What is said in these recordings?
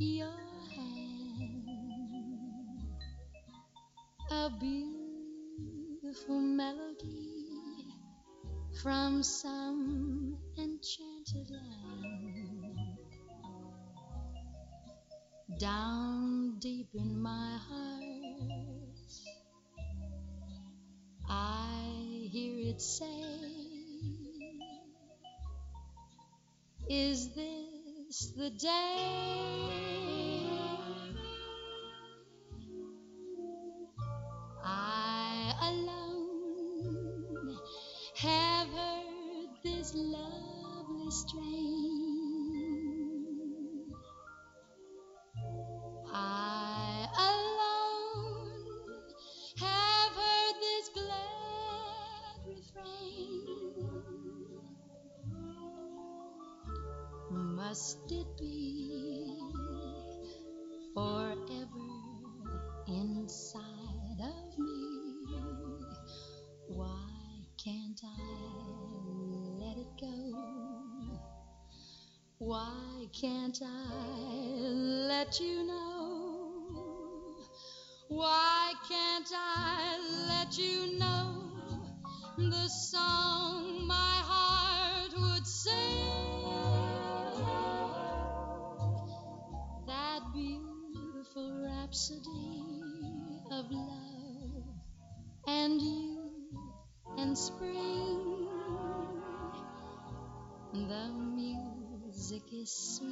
your hand. A beautiful melody from some enchanted land. Down deep in my heart, I hear it say, Is this the day? I alone have heard this lovely strain. Can't I let you know? Why can't I let you know the song my heart would sing? That beautiful rhapsody of love and you and spring. Music is sweet,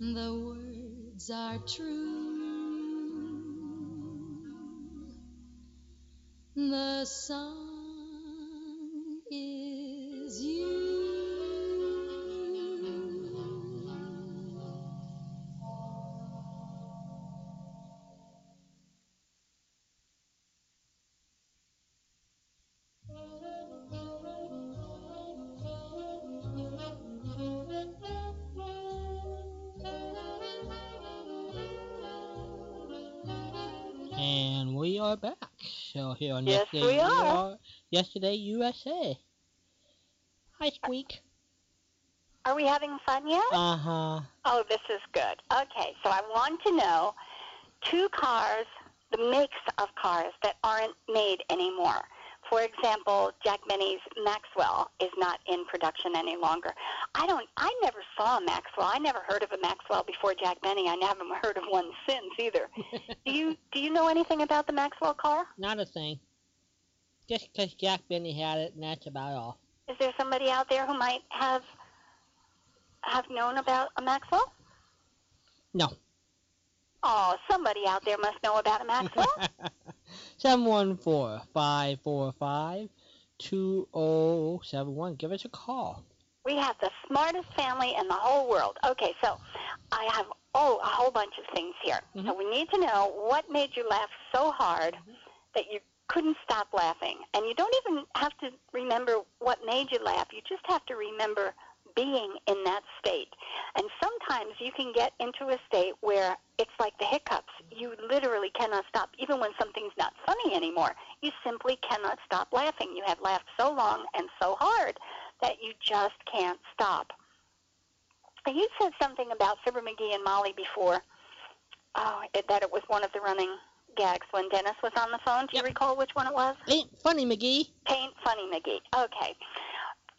the words are true, the song is So here on Yes, yesterday, we are. yesterday USA. Hi, Squeak. Are we having fun yet? Uh huh. Oh, this is good. Okay, so I want to know two cars, the makes of cars that aren't made anymore. For example, Jack Benny's Maxwell is not in production any longer. I don't. I never saw a Maxwell. I never heard of a Maxwell before Jack Benny. I haven't heard of one since either. do you Do you know anything about the Maxwell car? Not a thing. Just 'cause Jack Benny had it, and that's about all. Is there somebody out there who might have have known about a Maxwell? No. Oh, somebody out there must know about a Maxwell. Seven one four five four five two oh seven one. Give us a call. We have the smartest family in the whole world. Okay, so I have oh a whole bunch of things here. So mm-hmm. we need to know what made you laugh so hard mm-hmm. that you couldn't stop laughing. And you don't even have to remember what made you laugh. You just have to remember being in that state. And sometimes you can get into a state where it's like the hiccups. You literally cannot stop. Even when something's not funny anymore, you simply cannot stop laughing. You have laughed so long and so hard that you just can't stop. You said something about Fibber McGee and Molly before, oh, it, that it was one of the running gags when Dennis was on the phone. Do you recall which one it was? Ain't funny, McGee. Paint Funny McGee. Okay.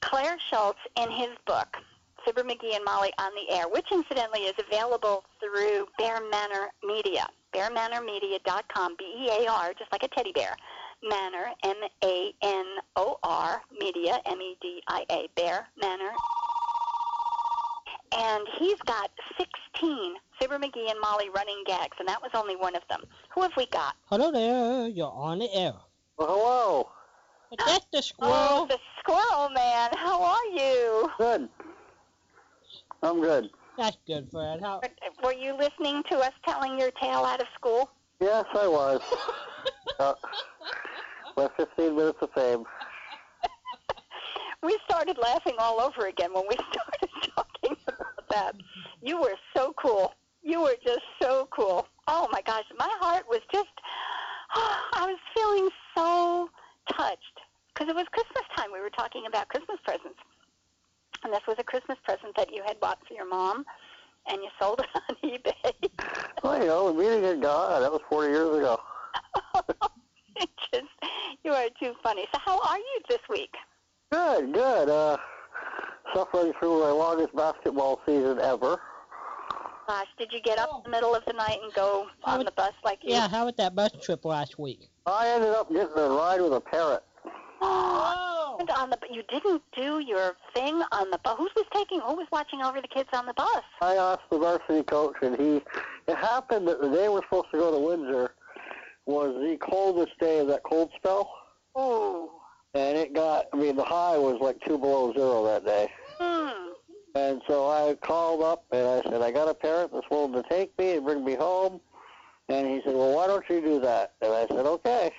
Clair Schulz, in his book, Fibber McGee and Molly on the Air, which incidentally is available through Bear Manor Media, bearmanormedia.com, B-E-A-R, just like a teddy bear. Manor, M-A-N-O-R, Media, M-E-D-I-A, Bear Manor. And he's got 16 Fibber McGee and Molly running gags, and that was only one of them. Who have we got? Hello there. You're on the air. Well, hello. But that's the squirrel. Oh, the squirrel man. How are you? Good. I'm good. That's good, Fred. How? Were you listening to us telling your tale out of school? Yes, I was. uh, my 15 minutes of fame. We started laughing all over again when we started talking about that. You were so cool. You were just so cool. Oh my gosh, my heart was just, oh, I was feeling so touched because it was Christmas time. We were talking about Christmas presents. and this was a Christmas present that you had bought for your mom, and you sold it on eBay. Well, you know, the meeting had gone. That was 40 years ago. It just, you are too funny. So how are you this week? Good, good. Uh, suffering through my longest basketball season ever. Gosh, did you get up in the middle of the night and go How on would- the bus like you? Yeah, how was that bus trip last week? I ended up getting a ride with a parrot. Oh! And on the you didn't do your thing on the bus. Who was taking? Who was watching over the kids on the bus? I asked the varsity coach, and he. It happened that the day we're supposed to go to Windsor was the coldest day of that cold spell, Ooh. and it got. I mean, the high was like two below zero that day. Hmm. And so I called up and I said, I got a parent that's willing to take me and bring me home. And he said, well, why don't you do that? And I said, okay.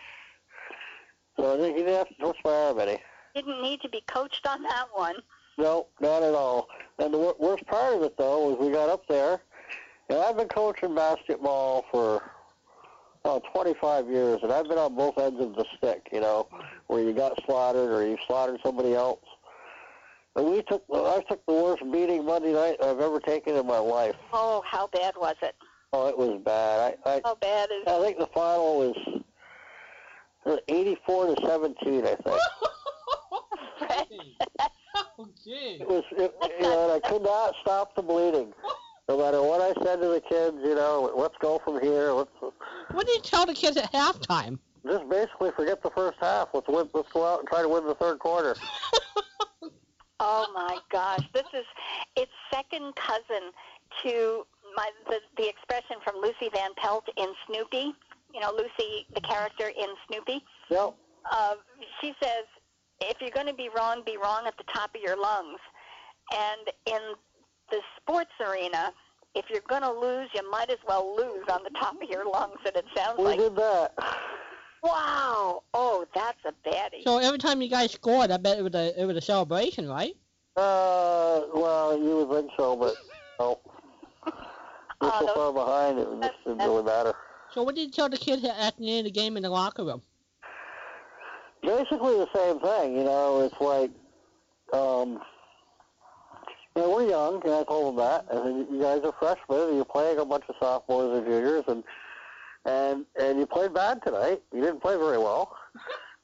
So I think he didn't have to twist my arm any. Didn't need to be coached on that one. No, not at all. And the wor- worst part of it, though, was we got up there, and I've been coaching basketball for oh, 25 years, and I've been on both ends of the stick, you know, where you got slaughtered or you slaughtered somebody else. And we took, I took the worst beating Monday night I've ever taken in my life. Oh, how bad was it? Oh, it was bad. I, I, How bad is I think the final was was 84 to 17. I think Fred? Okay. it was. It, you know, and I could not stop the bleeding. No matter what I said to the kids, you know, let's go from here. Let's What did you tell the kids at halftime? just basically forget the first half. Let's win. Let's go out and try to win the third quarter. Oh my gosh, this is it's second cousin to my the, the expression from Lucy Van Pelt in Snoopy. You know, Lucy, the character in Snoopy. Yep. Uh, she says, if you're going to be wrong, be wrong at the top of your lungs. And in the sports arena, if you're going to lose, you might as well lose on the top of your lungs. And it sounds We like, did that. wow, oh, that's a baddie. So every time you guys scored, I bet it was a it was a celebration, right? Uh, well, you would think so, but no. We're Oh, so those- far behind, it just didn't really matter. So what did you tell the kids at- at the end of the game in the locker room? basically the same thing. You know, it's like, um, you know, we're young, and I told them that. I said, you guys are freshmen, and you're playing a bunch of sophomores and juniors, and and and you played bad tonight. You didn't play very well,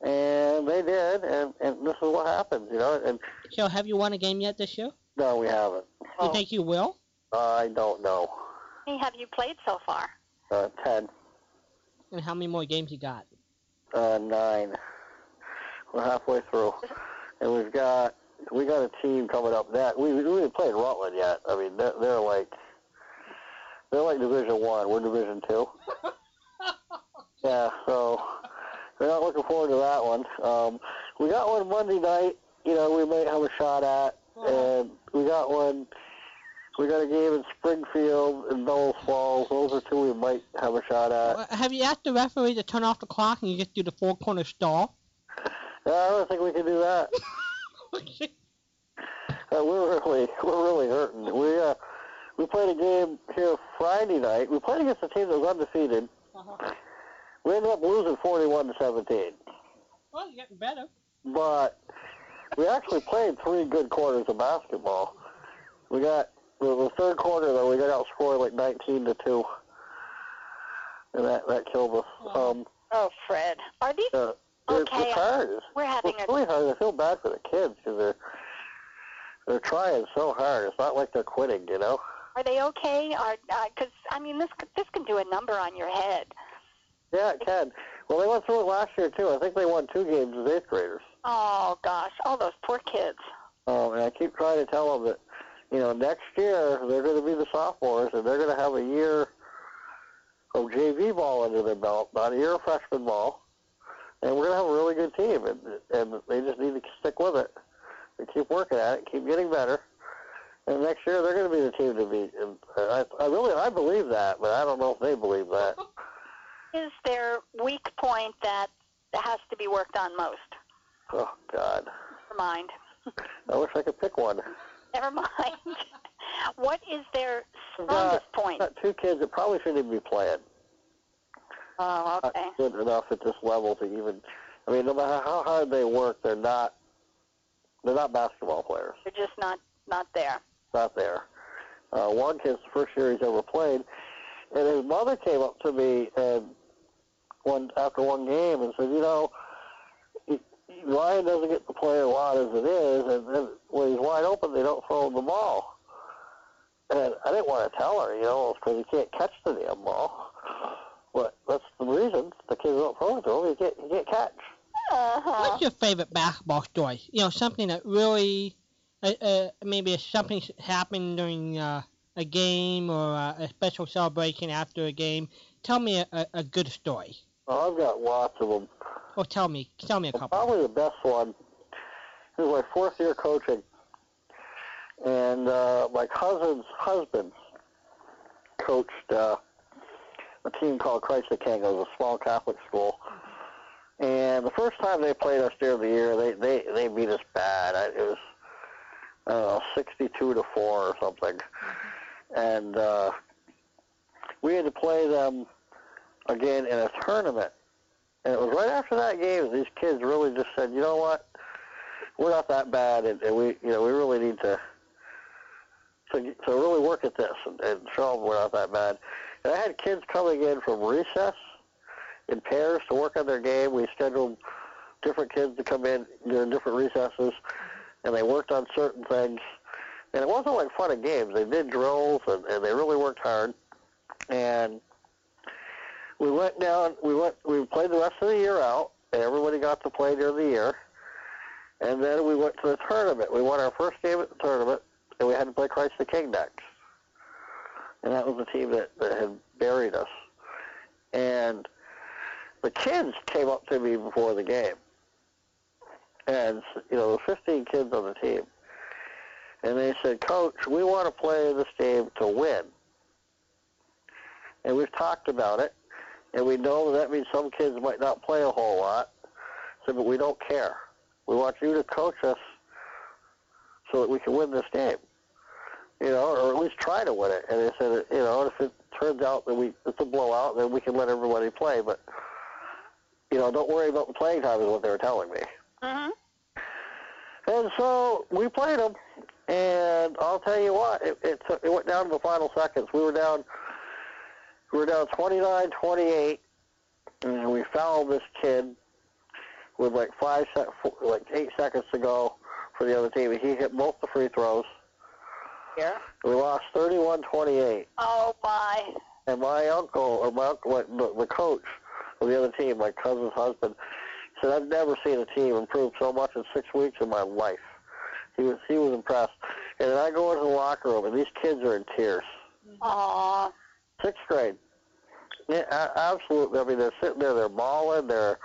and they did, and and this is what happens. You know, and So have you won a game yet this year? no, we haven't. You think you will? I don't know. How many have you played so far? Uh, ten, And how many more games you got? uh, nine. We're halfway through, and we've got we got a team coming up. That we we haven't played Rutland yet. I mean, they're, they're like they're like Division One. We're Division Two. Yeah, so we're not looking forward to that one. Um, we got one Monday night. You know, we might have a shot at, and we got one. We got a game in Springfield and Bellows Falls. Those are two we might have a shot at. Have you asked the referee to turn off the clock and you just do the four corner stall? Yeah, I don't think we can do that. Uh, we're really, we're really hurting. We uh, we played a game here Friday night. We played against a team that was undefeated. Uh-huh. We ended up losing 41 to 17. Well, you're getting better. but we actually played three good quarters of basketball. We got the, the third quarter though we got outscored like 19 to two, and that that killed us. Wow. Um, Oh, Fred. Are these? uh, it's, Okay, it's hard. It's, We're having it's a. really hard. I feel bad for the kids because they're they're trying so hard. It's not like they're quitting, you know. Are they okay? Are uh, because I mean this this can do a number on your head. Yeah, it can. Well, they went through it last year too. I think they won two games as eighth graders. Oh gosh, all those poor kids. Oh, and I keep trying to tell them that, you know, next year they're going to be the sophomores and they're going to have a year of JV ball under their belt, not a year of freshman ball. And we're going to have a really good team, and, and they just need to stick with it and keep working at it, keep getting better. And next year they're going to be the team to beat. And I, I really, I believe that, but I don't know if they believe that. Is their weak point that has to be worked on most? Oh God, Never mind. I wish I could pick one. Never mind. what is their I've point? got two kids that probably shouldn't even be playing. Oh, not okay. good enough at this level to even. I mean, no matter how hard they work, they're not they're not basketball players. They're just not not there. Not there. Uh, one kid's first year he's ever played, and his mother came up to me and one after one game and said, you know, Ryan doesn't get to play a lot as it is, and then when he's wide open, they don't throw him the ball. And I didn't want to tell her, you know, because he can't catch the damn ball. But that's the reason the kids don't throw it to him. He can't, he can't catch. Uh-huh. What's your favorite basketball story? You know, something that really, uh, uh, maybe something happened during uh, a game or uh, a special celebration after a game. Tell me a, a, a good story. Oh, I've got lots of them. Well, tell me, tell me a Well, couple. probably the best one is my fourth year coaching, and uh, my cousin's husband coached uh, a team called Christ the King. It was a small Catholic school, and the first time they played us during the year, they they they beat us bad. It was I don't know, 62 to four or something, and uh, we had to play them again in a tournament. And it was right after that game that these kids really just said, you know what, we're not that bad, and, and we, you know, we really need to, to, to really work at this and, and show them we're not that bad. And I had kids coming in from recess in pairs to work on their game. We scheduled different kids to come in during different recesses, and they worked on certain things. And it wasn't like fun and games. They did drills, and, and they really worked hard. And we went down. We went. We played the rest of the year out, and everybody got to play during the year. And then we went to the tournament. We won our first game at the tournament, and we had to play Christ the King next. And that was the team that, that had buried us. And the kids came up to me before the game, and you know, the 15 kids on the team, and they said, "Coach, we want to play this game to win." And we've talked about it, and we know that means some kids might not play a whole lot. So, but we don't care. We want you to coach us so that we can win this game. You know, or at least try to win it. And they said, you know, if it turns out that we it's a blowout, then we can let everybody play. But you know, don't worry about the playing time is what they were telling me. Mm-hmm. And so we played them, and I'll tell you what, it, it, took, it went down to the final seconds. We were down, we were down 29-28, and we fouled this kid with like five, sec, like eight seconds to go for the other team. and He hit both the free throws. Yeah. We lost 31-28, Oh my. and my uncle or my uncle, the, the coach of the other team, my cousin's husband, said I've never seen a team improve so much in six weeks in my life. He was he was impressed. And then I go into the locker room, and these kids are in tears. Aw. Sixth grade. Yeah, absolutely. I mean, they're sitting there, they're bawling, they're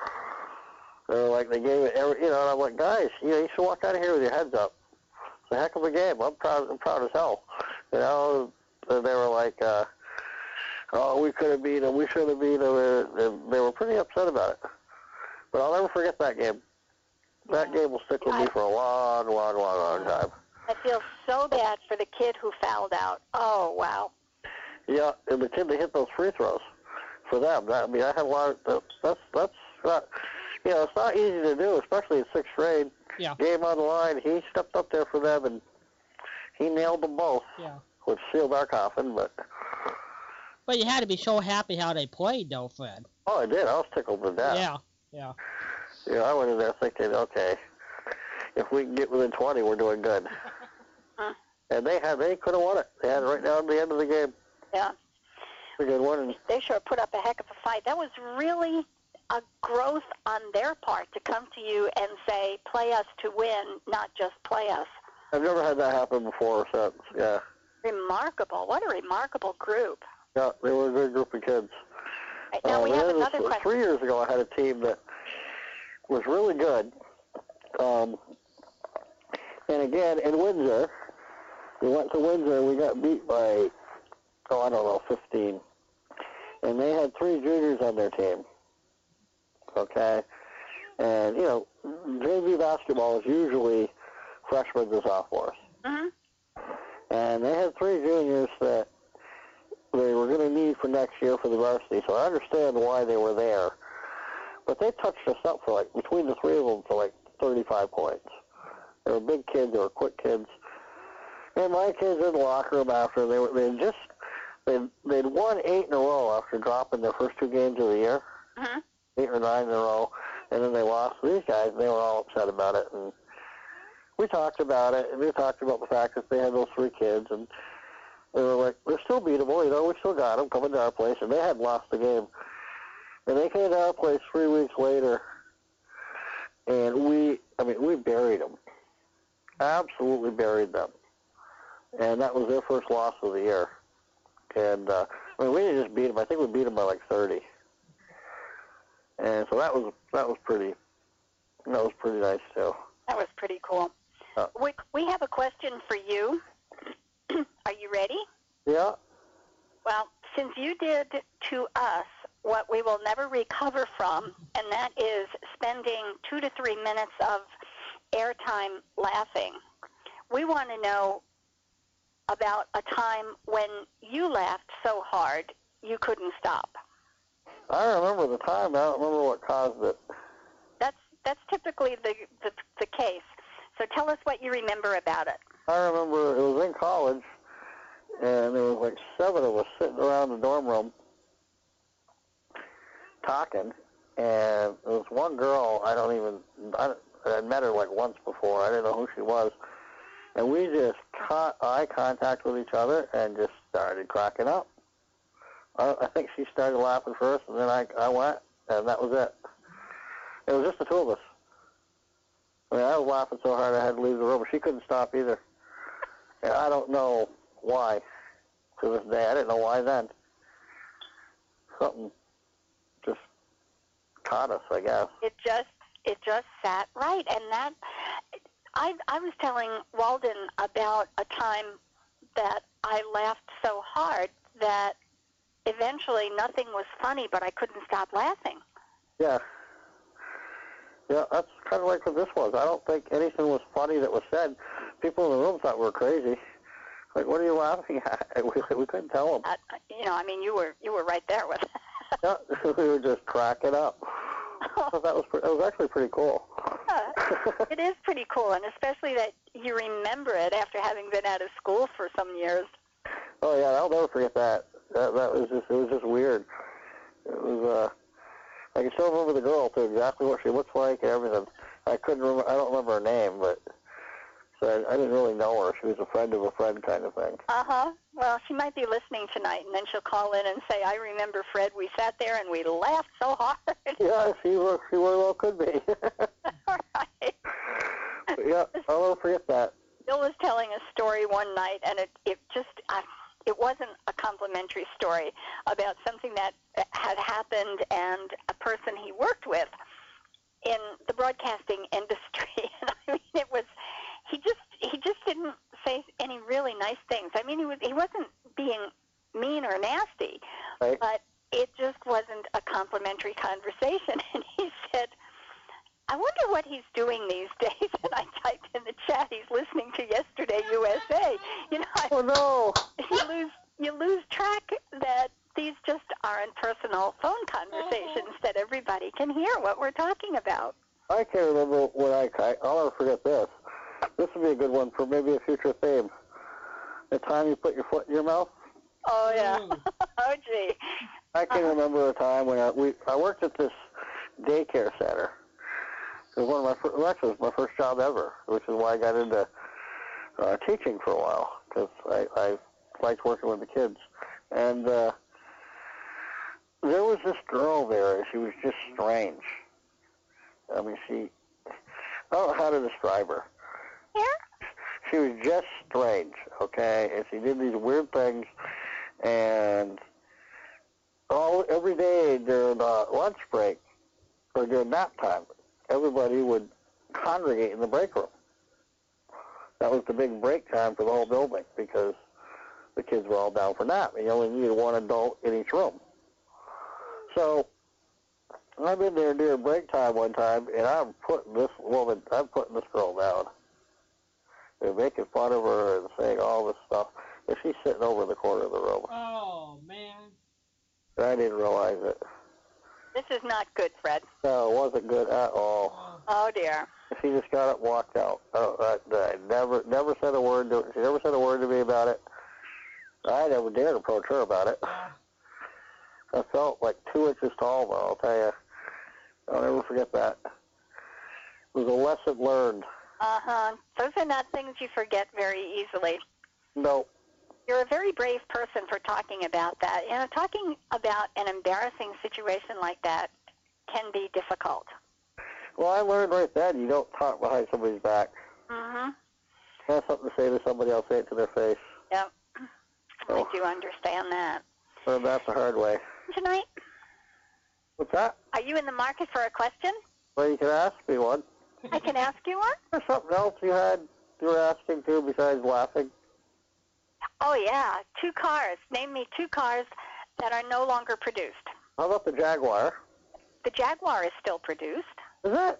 they're like they gave it every, you know. And I'm like, guys, you know, you should walk out of here with your heads up. It's a heck of a game. I'm proud. I'm proud as hell. You know, and they were like, uh, oh, we could have beat them. We should have beat them. And they were pretty upset about it. But I'll never forget that game. That game will stick with me for a long, long, long, long time. I feel so bad for the kid who fouled out. Oh wow. Yeah, and the kid that hit those free throws for them. That, I mean, I had a lot. Of, that's that's not. You know, it's not easy to do, especially in sixth grade. Yeah. Game on the line. He stepped up there for them, and he nailed them both, Yeah. which sealed our coffin. But But you had to be so happy how they played, though, Fred. oh, I did. I was tickled to death. Yeah. Yeah. You know, I went in there thinking, okay, if we can get within 20, we're doing good. Huh. And they had, they could have won it. They had it right down to the end of the game. Yeah. A good one. And They sure put up a heck of a fight. That was really a growth on their part to come to you and say, play us to win, not just play us. I've never had that happen before or since. Yeah. Remarkable. What a remarkable group. Yeah, they were a good group of kids. Now Uh, we have other- another question. Three years ago, I had a team that was really good. Um, and again, in Windsor, we went to Windsor we got beat by, oh, I don't know, 15. And they had three juniors on their team. Okay? And, you know, JV basketball is usually freshmen and sophomores. hmm And they had three juniors that they were going to need for next year for the varsity. So I understand why they were there. But they touched us up for like between the three of them for like 35 points. They were big kids. They were quick kids. And my kids in the locker room after they were they just they they'd won eight in a row after dropping their first two games of the year, Mhm. eight or nine in a row, and then they lost to these guys. And they were all upset about it, and we talked about it, and we talked about the fact that they had those three kids, and they were like, they're still beatable, you know, we still got them coming to our place, and they had lost the game, and they came to our place three weeks later, and we, I mean, we buried them, absolutely buried them, and that was their first loss of the year, and uh, I mean, we didn't just beat them. I think we beat them by like 30, and so that was that was pretty, that was pretty nice too. That was pretty cool. Uh. we, we have a question for you. Are you ready? Yeah. Well, since you did to us what we will never recover from, and that is spending two to three minutes of airtime laughing, we want to know about a time when you laughed so hard you couldn't stop. I remember the time. I don't remember what caused it. That's that's typically the, the the case. So tell us what you remember about it. I remember it was in college, and there was like seven of us sitting around the dorm room talking, and there was one girl I don't even I, I had met her like once before. I didn't know who she was, and we just caught eye contact with each other and just started cracking up. I, I think she started laughing first, and then I I went, and that was it. It was just the two of us. I mean, I was laughing so hard I had to leave the room. But she couldn't stop either. And I don't know why to this day. I didn't know why then. Something just caught us, I guess. It just it just sat right, and that I I was telling Walden about a time that I laughed so hard that eventually nothing was funny, but I couldn't stop laughing. Yeah. Yeah, that's kind of like what this was. I don't think anything was funny that was said. People in the room thought we were crazy. Like, what are you laughing at? We, we couldn't tell them. Uh, you know, I mean, you were you were right there with. Yeah, we were just cracking up. So that was that was actually pretty cool. Yeah, it is pretty cool, and especially that you remember it after having been out of school for some years. Oh yeah, I'll never forget that. That that was just it was just weird. It was uh I can still remember the girl too, exactly what she looks like and everything. I couldn't remember I don't remember her name, but so I, I didn't really know her. She was a friend of a friend kind of thing. Uh huh. Well, she might be listening tonight, and then she'll call in and say, "I remember Fred. We sat there and we laughed so hard." Yeah, she were she very well could be. All right. But yeah, I'll never forget that. Bill was telling a story one night, and it it just I, it wasn't a complimentary story about something that had happened and a person he worked with in the broadcasting industry. And I mean, it was he just he just didn't say any really nice things. I mean, he was he wasn't being mean or nasty, Right? but it just wasn't a complimentary conversation. And he said, I wonder what he's doing these days. And I typed in the chat, he's listening to Yesterday USA. You know, I, Oh no. you lose you lose track that these just aren't personal phone conversations that everybody can hear what we're talking about. I can't remember what I, I I'll never forget this. This would be a good one for maybe a future theme. The time you put your foot in your mouth. Oh yeah. Oh gee. I can remember a time when I, we I worked at this daycare center. It was one of my first, well, actually it was my first job ever, which is why I got into uh, teaching for a while because I, I liked working with the kids. And uh, there was this girl there. She was just strange. I mean, she I don't know how to describe her. Here? She was just strange, okay? And she did these weird things, and all every day during uh, lunch break or during nap time, everybody would congregate in the break room. That was the big break time for the whole building because the kids were all down for nap. And you only needed one adult in each room. So I'm in there during break time one time, and I'm putting this woman, I'm putting this girl down. They're making fun of her and saying all this stuff. And she's sitting over in the corner of the room. Oh man. And I didn't realize it. This is not good, Fred. No, it wasn't good at all. Oh dear. She just got up walked out. Oh, I, I never, never said a word to. She never said a word to me about it. I never dared approach her about it. I felt like two inches tall, though. I'll tell you. I'll never forget that. It was a lesson learned. Uh huh. Those are not things you forget very easily. No, You're a very brave person for talking about that. You know, talking about an embarrassing situation like that can be difficult. well, I learned right then. You don't talk behind somebody's back. Mm-hmm. Have something to say to somebody else, say it to their face. Yep. I Oh. do understand that. Learned that the hard way. Tonight, What's that? are you in the market for a question? Well, you can ask me one. I can ask you one. Or something else you had you were asking too besides laughing. Oh yeah, two cars. Name me two cars that are no longer produced. How about the Jaguar? The Jaguar is still produced. Is it?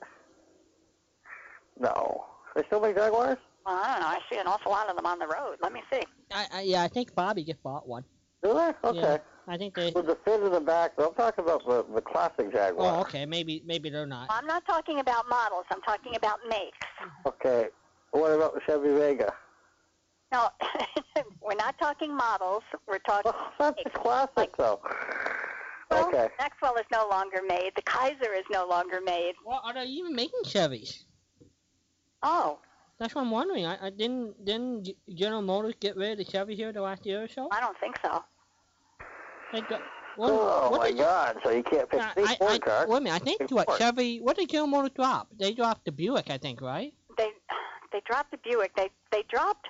No. They still make Jaguars? Well, I don't know. I see an awful lot of them on the road. Let me see. I, I, yeah, I think Bobby just bought one. Do they? Okay. Yeah. I think they. With the fin in the back, I'm talking about the, the classic Jaguar. Oh, okay. Maybe maybe they're not. I'm not talking about models. I'm talking about makes. Okay. What about the Chevy Vega? No, we're not talking models. We're talking. Oh, that's a classic, though. Well, Okay. Maxwell is no longer made. The Kaiser is no longer made. Well, are they even making Chevys? Oh, That's what I'm wondering. I, I didn't didn't General Motors get rid of the Chevy here the last year or so? I don't think so. They got, what, oh, what my did, God. So you can't pick I, any I, Ford I, car. wait a minute. I think Pick what Chevy? What did General Motors drop? They dropped the Buick, I think, right? They they dropped the Buick. They they dropped.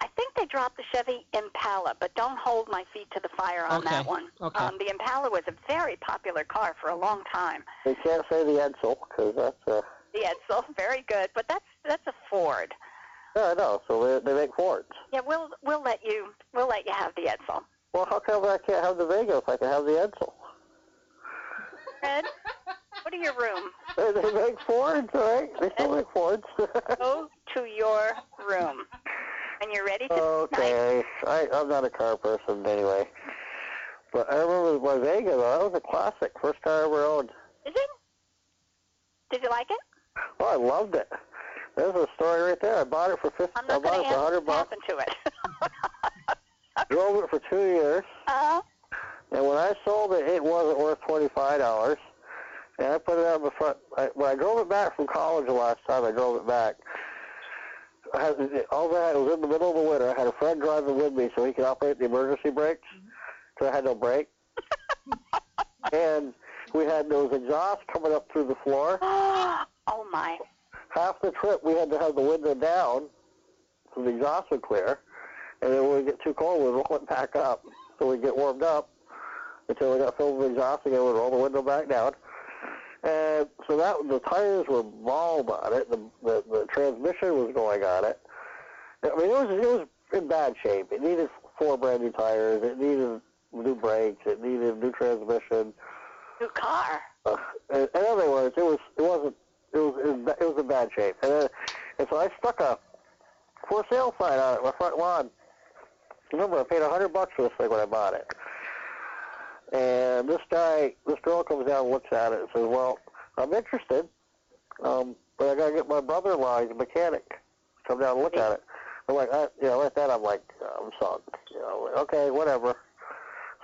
I think they dropped the Chevy Impala, but don't hold my feet to the fire on that one. okay. Um, the Impala was a very popular car for a long time. They can't say the Edsel, because that's uh The Edsel, very good, but that's that's a Ford. Yeah, I know. So they, they make Fords. Yeah, we'll we'll let you we'll let you have the Edsel. Well, how come I can't have the Vega if I can have the Edsel? Fred, go to your room. They, they make Fords, right? They still make Fords. Go to your room. When you're ready to okay. I, I'm not a car person anyway. But I remember my Vega, though. That was a classic. First car I ever owned. Is it? Did you like it? Oh, I loved it. There's a story right there. I bought it for 50 I'm I not bought going it for 100 what bucks. to it. Drove it for two years. uh, And when I sold it, it wasn't worth twenty-five dollars. And I put it on the front. I, when I drove it back from college the last time, I drove it back. I had, all that it was in the middle of the winter. I had a friend driving with me so he could operate the emergency brakes, so I had no brake. and we had those exhausts coming up through the floor. oh my. Half the trip, we had to have the window down so the exhaust would clear. And then when we get too cold, we roll it back up so we get warmed up until we got filled with exhaust again. We'd roll the window back down. And so that the tires were bald on it. The, the the transmission was going on it. I mean, it was it was in bad shape. It needed four brand new tires. It needed new brakes. It needed new transmission. New car. Uh, in, in other words, it was it wasn't it was it was, it was in bad shape. And, uh, and so I stuck a for sale sign on it, my front lawn. Remember, I paid a hundred bucks for this thing when I bought it. And this guy, this girl comes down and looks at it and says, "Well, I'm interested, um, but I gotta get my brother-in-law, he's a mechanic, to come down and look at it." I'm like, I, you know, like that, I'm like, I'm sunk. You know, okay, whatever.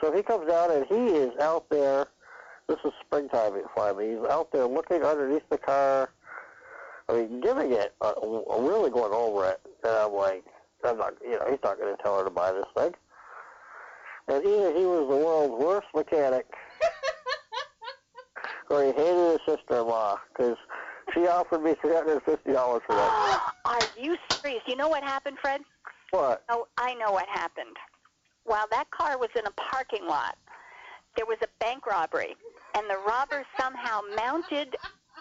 So he comes down and he is out there. This is springtime finally. He's out there looking underneath the car. I mean, giving it, uh, really going over it. And I'm like, I'm not, you know, he's not going to tell her to buy this thing. And either he was the world's worst mechanic, or he hated his sister-in-law because she offered me three hundred and fifty dollars for that. Are you serious? You know what happened, Fred? What? Oh, I know what happened. While that car was in a parking lot, there was a bank robbery, and the robbers somehow mounted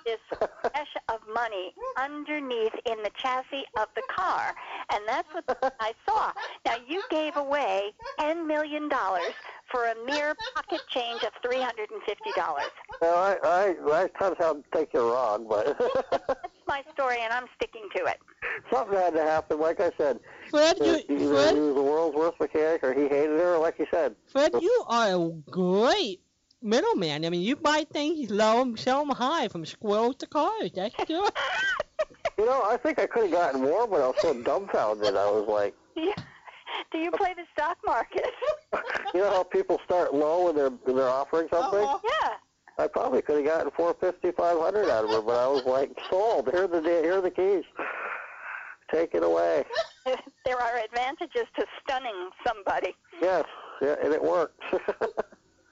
this mesh of money underneath in the chassis of the car, and that's what I saw. Now you gave away ten million dollars for a mere pocket change of three hundred and fifty dollars. Well, I, I, I somehow take you wrong, but That's my story, and I'm sticking to it. something had to happen. Like I said, Fred, you, either he was the world's worst mechanic, or he hated her, like you said. Fred, you are a great middleman. I mean, you buy things low and sell them high, from squirrels to cars. That's good. You know, I think I could have gotten more, but I was so dumbfounded. I was like, Yeah. Do you play the stock market? you know how people start low when they're when they're offering uh-huh. something? Uh-oh. yeah. I probably could have gotten four fifty, five hundred out of her, but I was like, sold. Here are the here are the keys. Take it away. There are advantages to stunning somebody. Yes, yeah, and it worked.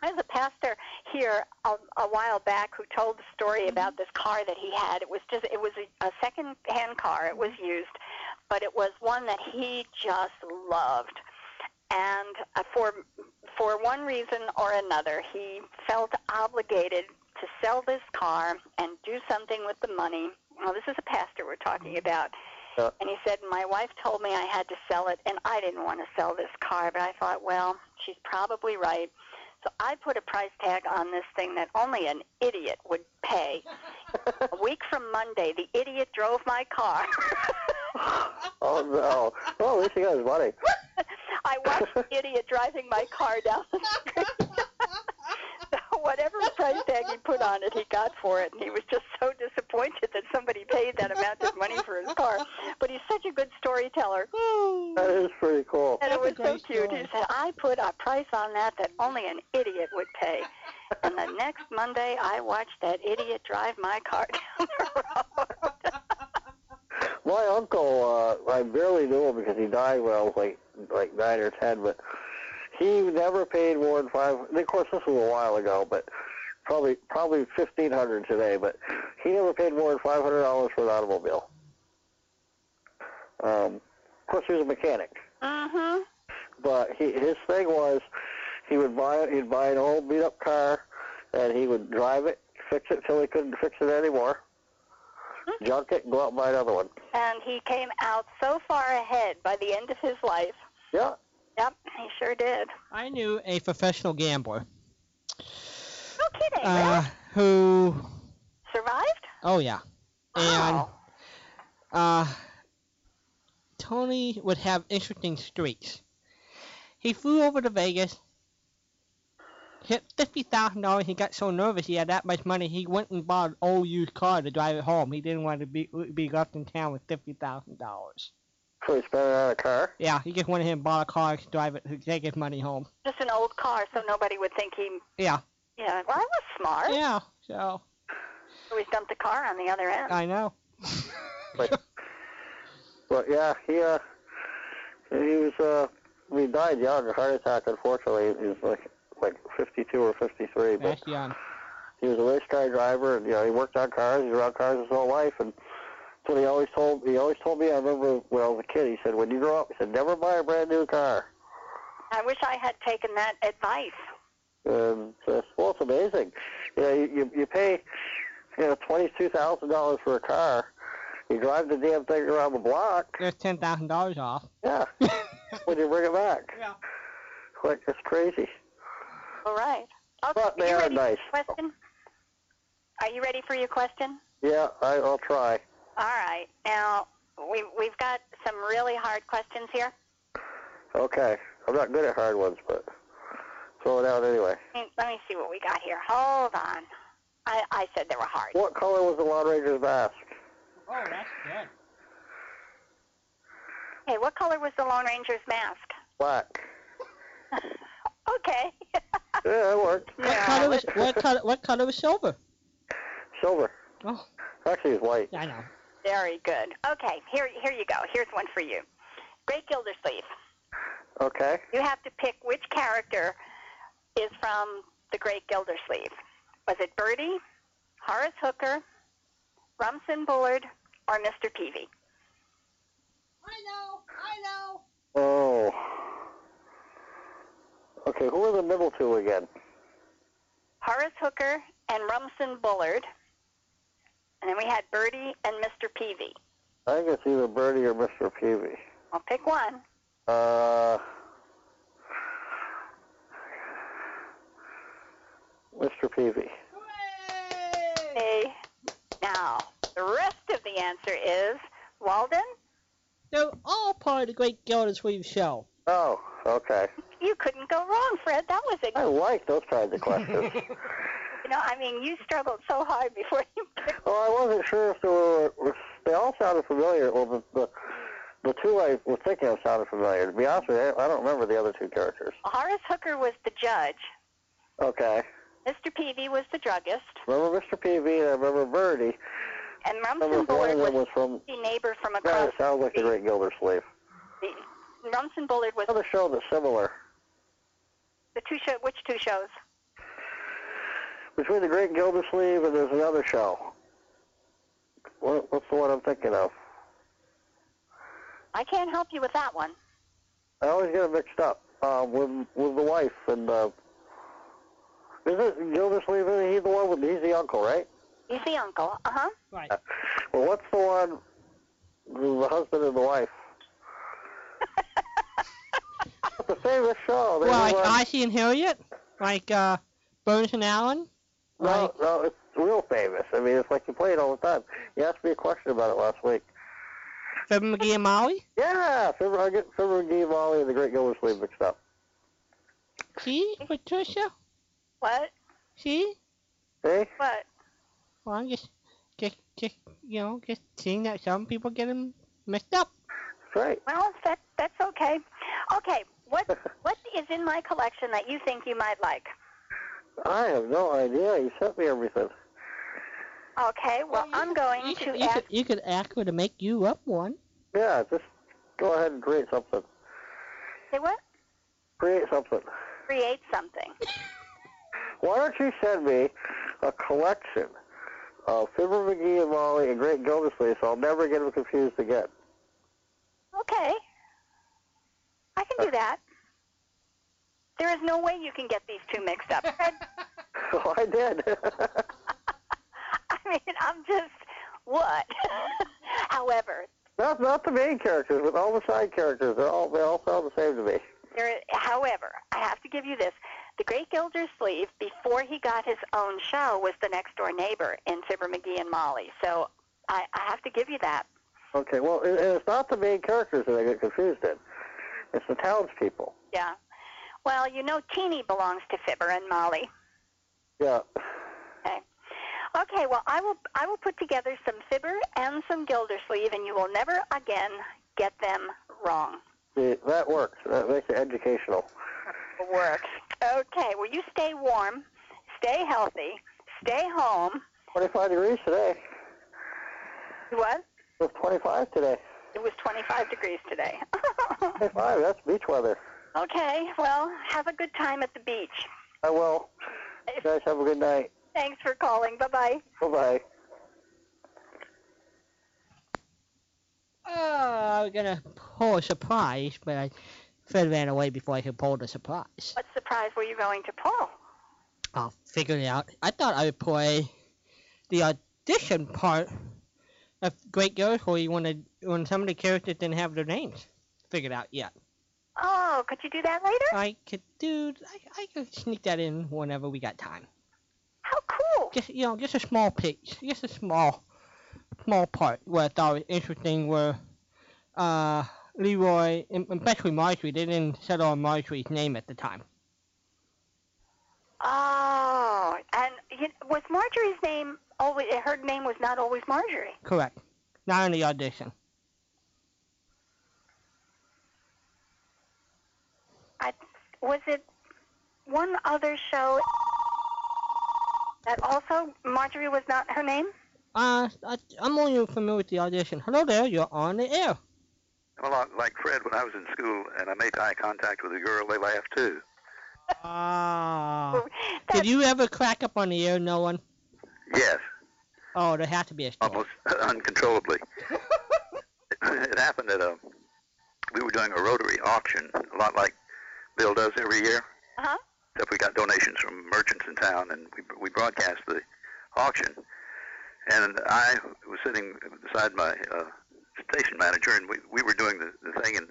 There's a pastor here a, a while back who told the story mm-hmm. about this car that he had. It was just it was a, a second-hand car. It was mm-hmm. used, but it was one that he just loved. And uh, for for one reason or another, he felt obligated to sell this car and do something with the money. Now, this is a pastor we're talking mm-hmm. about. Yeah. And he said, My wife told me I had to sell it, and I didn't want to sell this car, but I thought, well, she's probably right. So I put a price tag on this thing that only an idiot would pay. a week from Monday, the idiot drove my car. oh no. Well, at least you got his money. I watched the idiot driving my car down the street. So whatever price tag he put on it, he got for it, and he was just so disappointed that somebody paid that amount of money for his car. But he's such a good storyteller. That is pretty cool. And it That's a was so cute. story. He said, I put a price on that that only an idiot would pay. And the next Monday, I watched that idiot drive my car down the road. My uncle, uh, I barely knew him because he died when I was like like nine or ten, but he never paid more than five. and Of course, this was a while ago, but probably probably fifteen hundred today. But he never paid more than five hundred dollars for an automobile. Um, of course, he was a mechanic, mm-hmm. but he, his thing was he would buy he'd buy an old beat up car, and he would drive it, fix it till he couldn't fix it anymore, junk it, and go out and buy another one. And he came out so far ahead by the end of his life. Yeah. Yep, he sure did. I knew a professional gambler No kidding. uh, really? who, Survived? oh yeah, and uh, Tony would have interesting streaks. He flew over to Vegas, hit fifty thousand dollars. He got so nervous he had that much money. He went and bought an old used car to drive it home. He didn't want to be be left in town with fifty thousand dollars. So he spent it on a car. Yeah, he just went ahead and bought a car to drive it to take his money home. Just an old car, so nobody would think he. Yeah, Yeah, well, that was smart. yeah. So So he dumped the car on the other end. I know. But, but yeah, he uh, he was uh, he died young, a heart attack. Unfortunately, he was like like 52 or 53. But That's young. he was a race car driver, and you know he worked on cars. He was around cars his whole life, and that's what he always told. He always told me. I remember when I was a kid. He said, "When you grow up, he said, never buy a brand new car." I wish I had taken that advice. And uh, well, it's amazing. You know, you you, you pay you know twenty two thousand dollars for a car. You drive the damn thing around the block. There's ten thousand dollars off. Yeah, when you bring it back. Yeah. Like it's crazy. All right. Okay, But they you are ready nice. For your question? Are you ready for your question? Yeah, I, I'll try. All right. Now we we've got some really hard questions here. Okay. I'm not good at hard ones, but throw it out anyway. Let me- see what we got here. Hold on. I I said they were hard. What color was the Lone Ranger's mask? Oh, that's good. Hey, what color was the Lone Ranger's mask? Black. okay. Yeah, it worked. What Yeah, color was let's- what color what color was silver? Silver. Oh, Actually, it's white. I know. Very good. Okay, here here you go. Here's one for you. Great Gildersleeve. Okay. You have to pick which character is from the Great Gildersleeve. Was it Birdie, Horace Hooker, Rumson Bullard, or Mr. Peavey? I know. I know. Oh. Okay, who are the middle two again? Horace Hooker and Rumson Bullard. And then we had Birdie and Mr. Peavey. I think it's either Birdie or Mr. Peavey. I'll pick one. Uh, Mr. Peavey. Okay. Now, the rest of the answer is Walden. They're all part of the Great Gildersleeve show. Oh, okay. you couldn't go wrong, Fred. That was a I like those kinds of questions. know, I mean, you struggled so hard before you well, oh, I wasn't sure if they were. They all sounded familiar. Well, the the, the two I was thinking of sounded familiar. To be honest with you, I don't remember the other two characters. Horace Hooker was the judge. Okay. Mr. Peavey was the druggist, Remember Mr. Peavey and I remember Birdie. and one Bullard was was from. the neighbor from Yeah, across it sounds like the Great Gildersleeve. the Rumson Bullard was Another show that's similar. the two show. Which two shows? Between the Great Gildersleeve and there's another show. What, what's the one I'm thinking of? I can't help you with that one. I always get it mixed up um, with with the wife and. Uh, is it Gildersleeve? Is he the one with? He's the uncle, right? He's the uncle. Uh huh. Right. Well, what's the one? with The husband and the wife. It's a famous show. They Well, like were, uh, Ozzie and Harriet, like uh, Burns and Allen. No, Like, no, it's real famous. I mean, it's like you play it all the time. You asked me a question about it last week. Fibber McGee and Molly. Yeah, Fibber, I get Fibber McGee, Molly, and the Great Gildersleeve mixed up. See, Patricia. What? See. See? What? Well, I'm just, just, just, you know, just seeing that some people get them mixed up. That's right. Well, that that's okay. Okay. What what is in my collection that you think you might like? I have no idea. You sent me everything. Okay. Well, I'm going you to could, you ask. could, you could ask her to make you up one. Yeah, just go ahead and create something. Say what? Create something. Create something. Why don't you send me a collection of Fibber McGee and Molly and Great Gildersleeve so I'll never get them confused again. Okay. I can do that. There is no way you can get these two mixed up. Fred, Oh, I did. I mean, I'm just what? However, not not the main characters, but all the side characters. They all they all sound the same to me. there. However, I have to give you this: the Great Gildersleeve, before he got his own show, was the next door neighbor in Fibber McGee and Molly. So I, I have to give you that. Okay, well, it, it's not the main characters that I get confused in. It's the townspeople. Yeah. Well, you know, Teeny belongs to Fibber and Molly. Yeah. Okay, Okay. well, I will I will put together some Fibber and some Gildersleeve, and you will never again get them wrong. See, that works. That makes it educational. Works. Okay, well, you stay warm, stay healthy, stay home. 25 degrees today. What? It was 25 today. It was 25 degrees today. 25, that's beach weather. Okay, well, have a good time at the beach. I will. You guys have a good night. Thanks for calling. Bye-bye. Bye-bye. Oh, I was gonna pull a surprise, but I Fred ran away before I could pull the surprise. What surprise were you going to pull? I'll figure it out. I thought I would play the audition part of Great Girls where you wanted when some of the characters didn't have their names figured out yet. Oh, could you do that later? I could do I, I could sneak that in whenever we got time. How cool. Just you know, just a small piece, just a small small part where I thought was interesting where uh Leroy and especially Marjorie, they didn't settle on Marjorie's name at the time. Oh, and you, was Marjorie's name always? Her name was not always Marjorie. Correct. Not in the audition. I was it one other show that also Marjorie was not her name. Uh, I, I'm only familiar with the audition. Hello there, you're on the air. Well, like Fred, when I was in school and I made eye contact with a girl, they laughed too. Ah. That's, Did you ever crack up on the air, no one? Yes, Oh, there had to be a story. almost uncontrollably. it happened at a. We were doing a rotary auction, a lot like Bill does every year. Uh-huh. Except we got donations from merchants in town, and we we broadcast the auction. And I was sitting beside my uh, station manager, and we we were doing the, the thing, and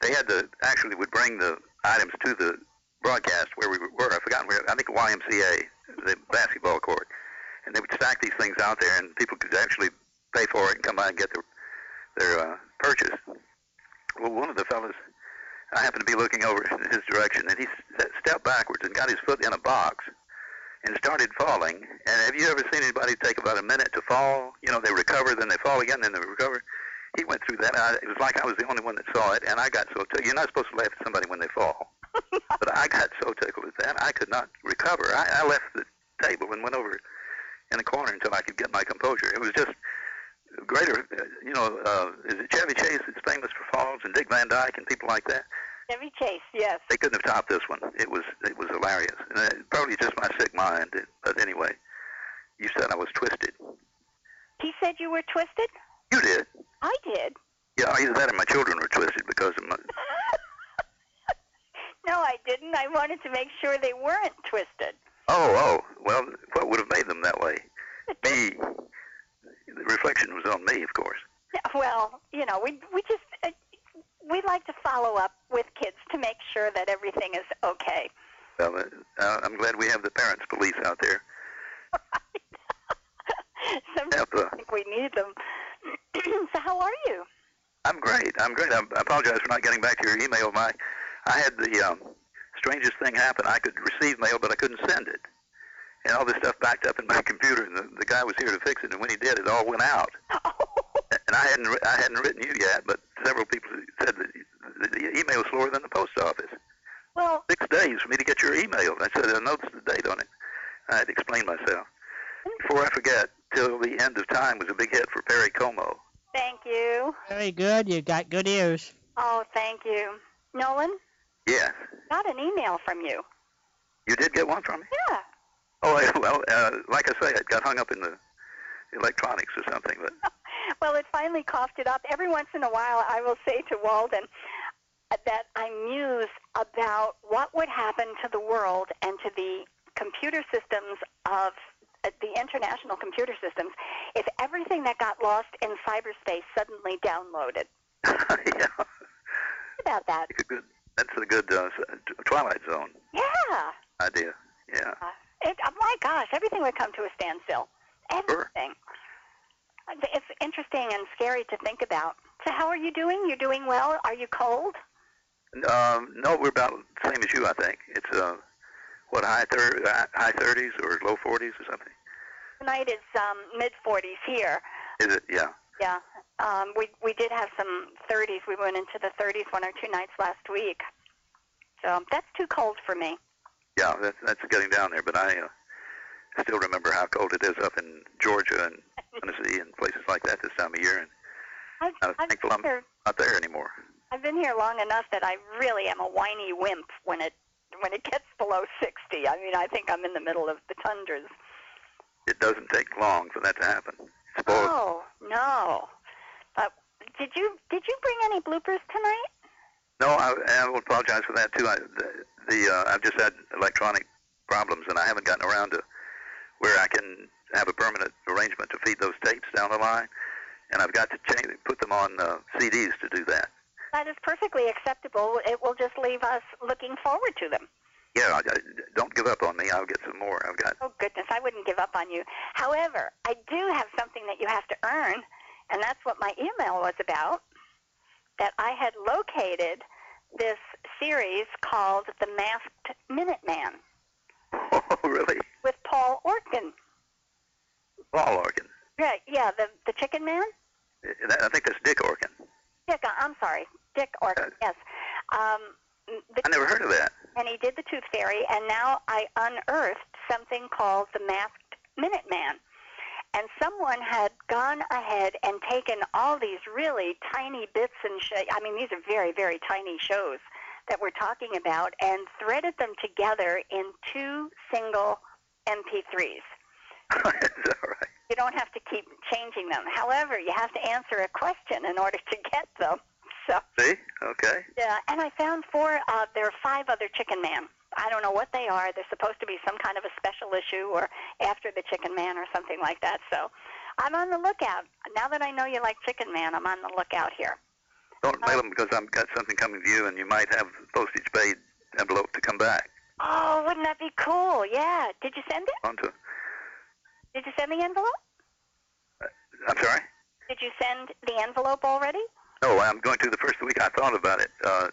they had to actually would bring the items to the broadcast where we were. I forgot where. I think YMCA, the basketball court, and they would stack these things out there, and people could actually pay for it and come by and get their their uh, purchase. Well, one of the fellas I happened to be looking over in his direction, and he stepped backwards and got his foot in a box and started falling. And have you ever seen anybody take about a minute to fall? You know, they recover, then they fall again, then they recover. He went through that. I, it was like I was the only one that saw it, and I got so tickled. You're not supposed to laugh at somebody when they fall, but I got so tickled at that I could not recover. I, I left the table and went over in a corner until I could get my composure. It was just greater. Uh, you know, uh, is it Chevy Chase that's famous for falls, and Dick Van Dyke and people like that? Chevy Chase, yes. They couldn't have topped this one. It was it was hilarious. And uh, probably just my sick mind. But anyway, you said I was twisted. He said you were twisted? You did. I did. Yeah, I either that or my children were twisted because of my. no, I didn't. I wanted to make sure they weren't twisted. Oh, oh. Well, what would have made them that way? Me. The reflection was on me, of course. Well, you know, we we just uh, we like to follow up with kids to make sure that everything is okay. Well, uh, I'm glad we have the parents' police out there. Sometimes Yep, uh, I think we need them. so how are you? I'm great. I'm great. I, I apologize for not getting back to your email. My, I had the um, strangest thing happen. I could receive mail, but I couldn't send it, and all this stuff backed up in my computer. And the, the guy was here to fix it, and when he did, it all went out. Oh. And I hadn't, I hadn't written you yet, but several people said that the, the email is slower than the post office. well, Six days for me to get your email. I said I noticed the date on it. I had to explain myself. Before I forget, till the end of time was a big hit for Perry Como. thank you. Very good. You got good ears. Oh, thank you. Nolan, Yes, got an email from you. you did get one from me. Yeah. Oh I- well, uh, like I say, it got hung up in the electronics or something. But Well, it finally coughed it up. Every once in a while, I will say to Walden that I muse about what would happen to the world and to the computer systems of uh, the international computer systems if everything that got lost in cyberspace suddenly downloaded. yeah, about that. a good, that's a good uh, Twilight Zone Yeah. idea. Yeah. It, oh my gosh, everything would come to a standstill. Everything. It's interesting and scary to think about. So how are you doing? You're doing well? Are you cold? Um, no, we're about the same as you. I think it's uh, what high thir- high thirties or low forties or something. Tonight is um, mid 40s here. Is it? Yeah. Yeah. Um, we we did have some 30s. We went into the 30s one or two nights last week. So that's too cold for me. Yeah, that's that's getting down there. But I uh, still remember how cold it is up in Georgia and Tennessee and places like that this time of year, and I've, I'm I've thankful I'm here. not there anymore. I've been here long enough that I really am a whiny wimp when it when it gets below 60. I mean, I think I'm in the middle of the tundras. It doesn't take long for that to happen. Spoiled. Oh no! But did you did you bring any bloopers tonight? No, I, I will apologize for that too. I, the, the uh, I've just had electronic problems, and I haven't gotten around to where I can have a permanent arrangement to feed those tapes down the line, and I've got to change, put them on uh, CDs to do that. That is perfectly acceptable. It will just leave us looking forward to them. Yeah, I, I, don't give up on me. I'll get some more. I've got. Oh goodness, I wouldn't give up on you. However, I do have something that you have to earn, and that's what my email was about. That I had located this series called The Masked Minuteman Oh, really? with Paul Orkin. Paul Orkin. Right? Yeah, the the Chicken Man. I think that's Dick Orkin. Dick, uh, I'm sorry, Dick Orkin. Yes. Um, the I never heard of that. and he did the Tooth Fairy, and now I unearthed something called the Masked Minuteman. And someone had gone ahead and taken all these really tiny bits and sh- I mean, these are very, very tiny shows that we're talking about, and threaded them together in two single MP3s. Is that right? You don't have to keep changing them. However, you have to answer a question in order to get them. So See? Okay. yeah, and I found four. Uh, there are five other Chicken Man. I don't know what they are. They're supposed to be some kind of a special issue or after the Chicken Man or something like that. So I'm on the lookout. Now that I know you like Chicken Man, I'm on the lookout here. Don't mail them because I've got something coming to you, and you might have postage paid envelope to come back. Oh, wouldn't that be cool? Yeah. Did you send it? On to. Did you send the envelope? I'm sorry. Did you send the envelope already? No, I'm going to the first week. I thought about it uh,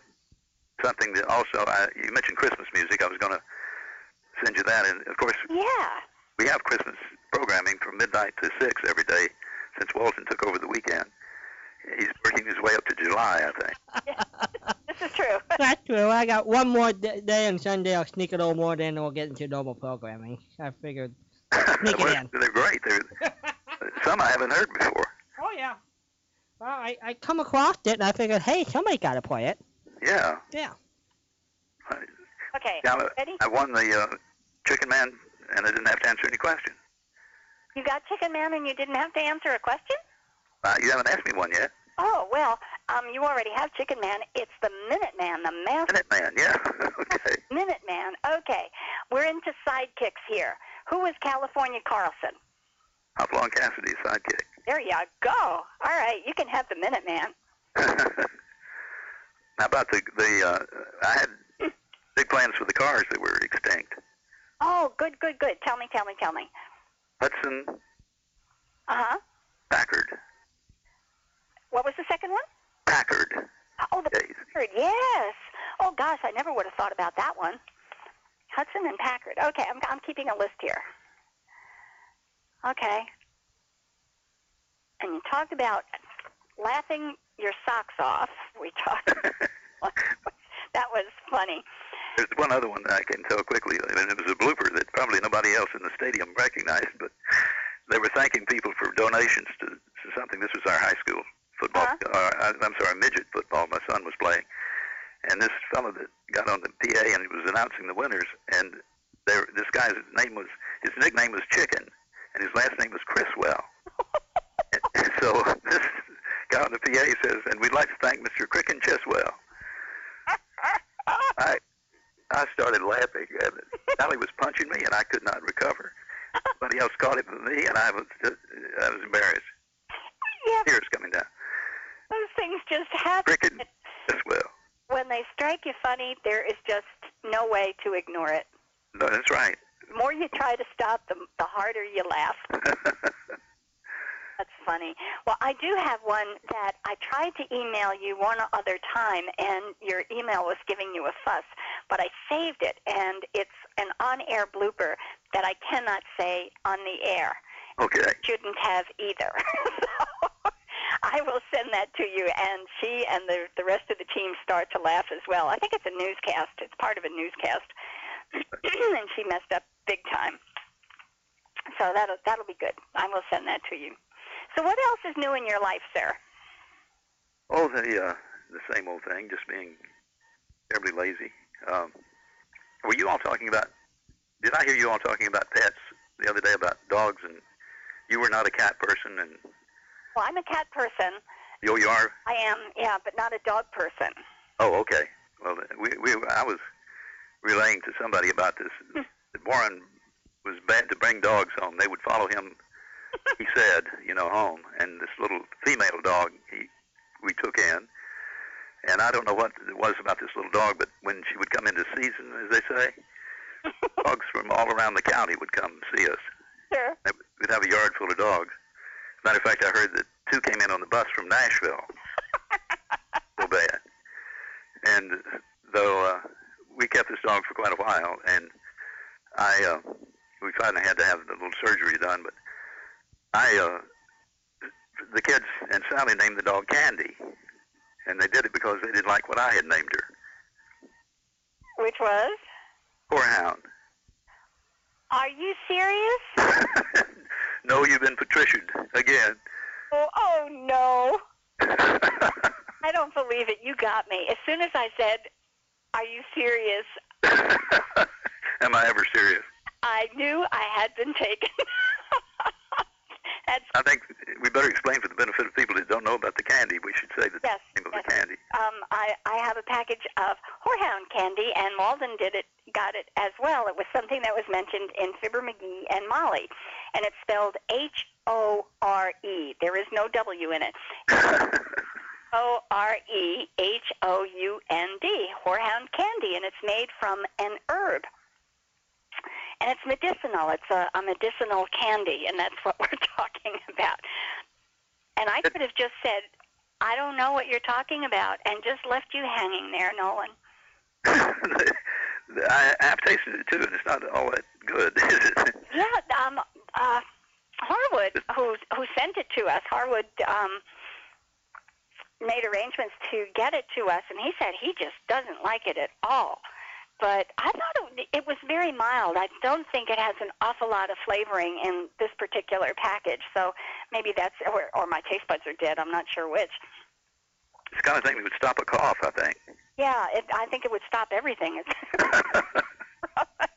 something that also I, you mentioned Christmas music. I was going to send you that, and of course Yeah. we have Christmas programming from midnight to six every day since Walden took over the weekend. He's working his way up to July, I think. This is true. That's true. I got one more d- day on Sunday. I'll sneak a little more, then we'll get into normal programming. I figured. Sneak it in. They're great. They're, some I haven't heard before. Oh yeah. Well, I, I come across it and I figured, hey, somebody got to play it. Yeah. Yeah. Okay. Yeah, Ready? I won the uh, Chicken Man, and I didn't have to answer any questions. You got Chicken Man and you didn't have to answer a question? Uh, you haven't asked me one yet. Oh, well, um, you already have Chicken Man. It's the Minute Man, the master Minute Man, yeah. okay. Minute Man. Okay. We're into sidekicks here. Who is California Carlson? Hopalong Cassidy's sidekick. There you go. All right, you can have the Minute Man. How about the the? Uh, I had big plans for the cars that were extinct. Oh, good, good, good. Tell me, tell me, tell me. Hudson Uh-huh. Packard. What was the second one? Packard. Oh, the Days. Packard. Yes. Oh gosh, I never would have thought about that one. Hudson and Packard. Okay, I'm I'm keeping a list here. Okay. And you talked about laughing your socks off. We talked. that was funny. There's one other one that I can tell quickly, and it was a blooper that probably nobody else in the stadium recognized, but they were thanking people for donations to, to something. This was our high school football. Uh, I'm sorry, midget football. My son was playing, and this fellow that got on the PA and he was announcing the winners, and there, this guy's name was his nickname was Chicken, and his last name was Chriswell. and so this guy on the PA says, and we'd like to thank Mr. Cricken Chiswell. I I started laughing, and Sally was punching me, and I could not recover. Somebody else caught it with me, and I was just, I was embarrassed. Yeah, Tears coming down. those things just happen. Cricket as well. When they strike you funny, there is just no way to ignore it. No, that's right. The more you try to stop, the, the harder you laugh. Funny. Well, I do have one that I tried to email you one other time, and your email was giving you a fuss, but I saved it, and it's an on-air blooper that I cannot say on the air. okay. Shouldn't have either. so I will send that to you, and she and the the rest of the team start to laugh as well. I think it's a newscast. It's part of a newscast, and she messed up big time. So that'll that'll be good. I will send that to you. So what else is new in your life, sir? Oh, the uh, the same old thing, just being terribly lazy. Um, were you all talking about? Did I hear you all talking about pets the other day about dogs and you were not a cat person and Well, I'm a cat person. you, you are? I am, yeah, but not a dog person. Oh, okay. Well, we, we I was relaying to somebody about this. Warren was bad to bring dogs home. They would follow him. He said, you know, home. And this little female dog, he we took in. And I don't know what it was about this little dog, but when she would come into season, as they say, dogs from all around the county would come see us. Sure. We'd have a yard full of dogs. Matter of fact, I heard that two came in on the bus from Nashville. so bad. And though uh, we kept this dog for quite a while, and I uh, we finally had to have the little surgery done, but I uh, the kids and Sally named the dog Candy, and they did it because they didn't like what I had named her, Which was? Whorehound. Are you serious? no, you've been patriciaed again. Oh, oh no. I don't believe it. You got me. As soon as I said, "Are you serious?" Am I ever serious? I knew I had been taken. I think we better explain for the benefit of people that don't know about the candy. We should say the Yes, name of yes. the candy. um, I I have a package of horehound candy, and Walden did it, got it as well. It was something that was mentioned in Fibber McGee and Molly, and it's spelled H O R E. There is no W in it. O R E H O U N D, horehound candy, and it's made from an herb. And it's medicinal. It's a, a medicinal candy, and that's what we're talking I could have just said, I don't know what you're talking about, and just left you hanging there, Nolan. I, I've tasted it too, and it's not all that good, is it? Yeah, um, uh, Harwood, who who sent it to us, Harwood um, made arrangements to get it to us, and he said he just doesn't like it at all. But I thought it, it was very mild. I don't think it has an awful lot of flavoring in this particular package. So maybe that's, or, or my taste buds are dead. I'm not sure which. It's the kind of thing that would stop a cough, I think. Yeah, it, I think it would stop everything.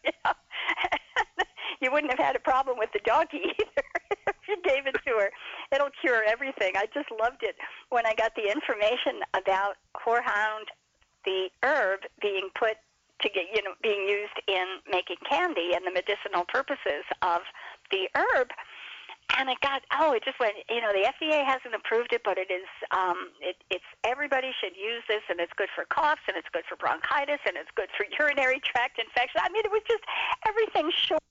yeah. you wouldn't have had a problem with the doggy either if you gave it to her. It'll cure everything. I just loved it when I got the information about horehound, the herb being put to get you know being used in making candy and the medicinal purposes of the herb and it got oh it just went you know the FDA hasn't approved it but it is um it it's everybody should use this and it's good for coughs and it's good for bronchitis and it's good for urinary tract infection. I mean it was just everything short